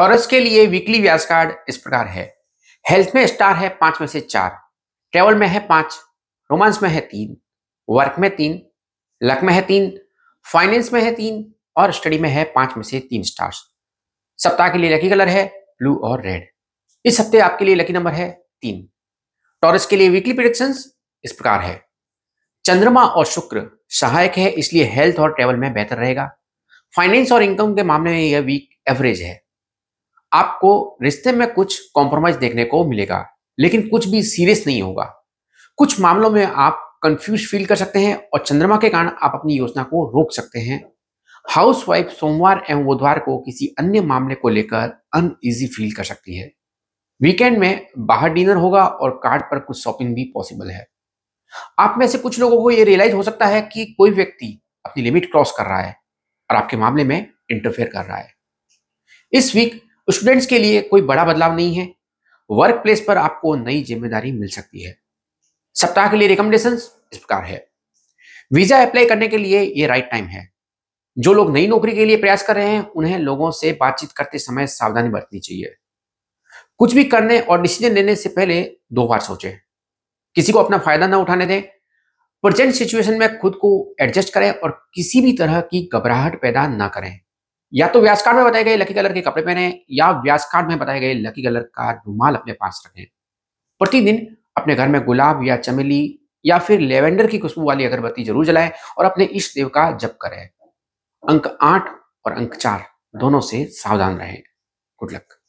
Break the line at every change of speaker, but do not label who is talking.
Taurus के लिए weekly व्यास card इस प्रकार है। हेल्थ में स्टार है पाँच में से चार। ट्रेवल में है पाँच रोमांस में है तीन वर्क में तीन लक में है तीन फाइनेंस में है तीन और स्टडी में है पाँच में से तीन स्टार्स सप्ताह के लिए लकी कलर है ब्लू और रेड इस हफ़्ते आपके लिए लकी नंबर है तीन। टॉरस के लिए वीकली प्रिडिक्शन इस प्रकार है। चंद्रमा और शुक्र सहायक है, इसलिए हेल्थ और ट्रेवल में बेहतर रहेगा। फाइनेंस और इनकम के मामले में यह वीक एवरेज है। आपको रिश्ते में कुछ कॉम्प्रोमाइज देखने को मिलेगा, लेकिन कुछ भी सीरियस नहीं होगा। कुछ मामलों में आप कंफ्यूज फील कर सकते हैं और चंद्रमा के कारण आप अपनी योजना को रोक सकते हैं। हाउस वाइफ सोमवार एवं बुधवार को किसी अन्य मामले को लेकर अनईजी फील कर सकती है। वीकेंड में बाहर डिनर होगा और कार्ड पर कुछ शॉपिंग भी पॉसिबल है। आप में से कुछ लोगों को यह रियलाइज़ हो सकता है कि कोई व्यक्ति अपनी लिमिट क्रॉस कर रहा है और आपके मामले में इंटरफेयर कर रहा है। इस वीक स्टूडेंट्स के लिए कोई बड़ा बदलाव नहीं है। वर्क प्लेस पर आपको नई ज़िम्मेदारी मिल सकती है। सप्ताह के लिए रिकमेंडेशन इस प्रकार है। वीज़ा अप्लाई करने के लिए ये राइट टाइम है। जो लोग नई नौकरी के लिए प्रयास कर रहे हैं, उन्हें लोगों से बातचीत करते समय सावधानी बरतनी चाहिए। कुछ भी करने और डिसीज़न लेने से पहले दो बार सोचें। किसी को अपना फ़ायदा ना उठाने दें। प्रेजेंट सिचुएशन में खुद को एडजस्ट करें और किसी भी तरह की घबराहट पैदा ना करें। या तो व्यास कार्ड में बताए गए लकी कलर के कपड़े पहने, या व्यास कार्ड में बताए गए लकी कलर का रुमाल अपने पास रखें। प्रतिदिन अपने घर में गुलाब या चमेली या फिर लेवेंडर की खुशबू वाली अगरबत्ती ज़रूर जलाएँ और अपने इष्ट देव का जप करें। अंक आठ और अंक चार दोनों से सावधान रहें। Good luck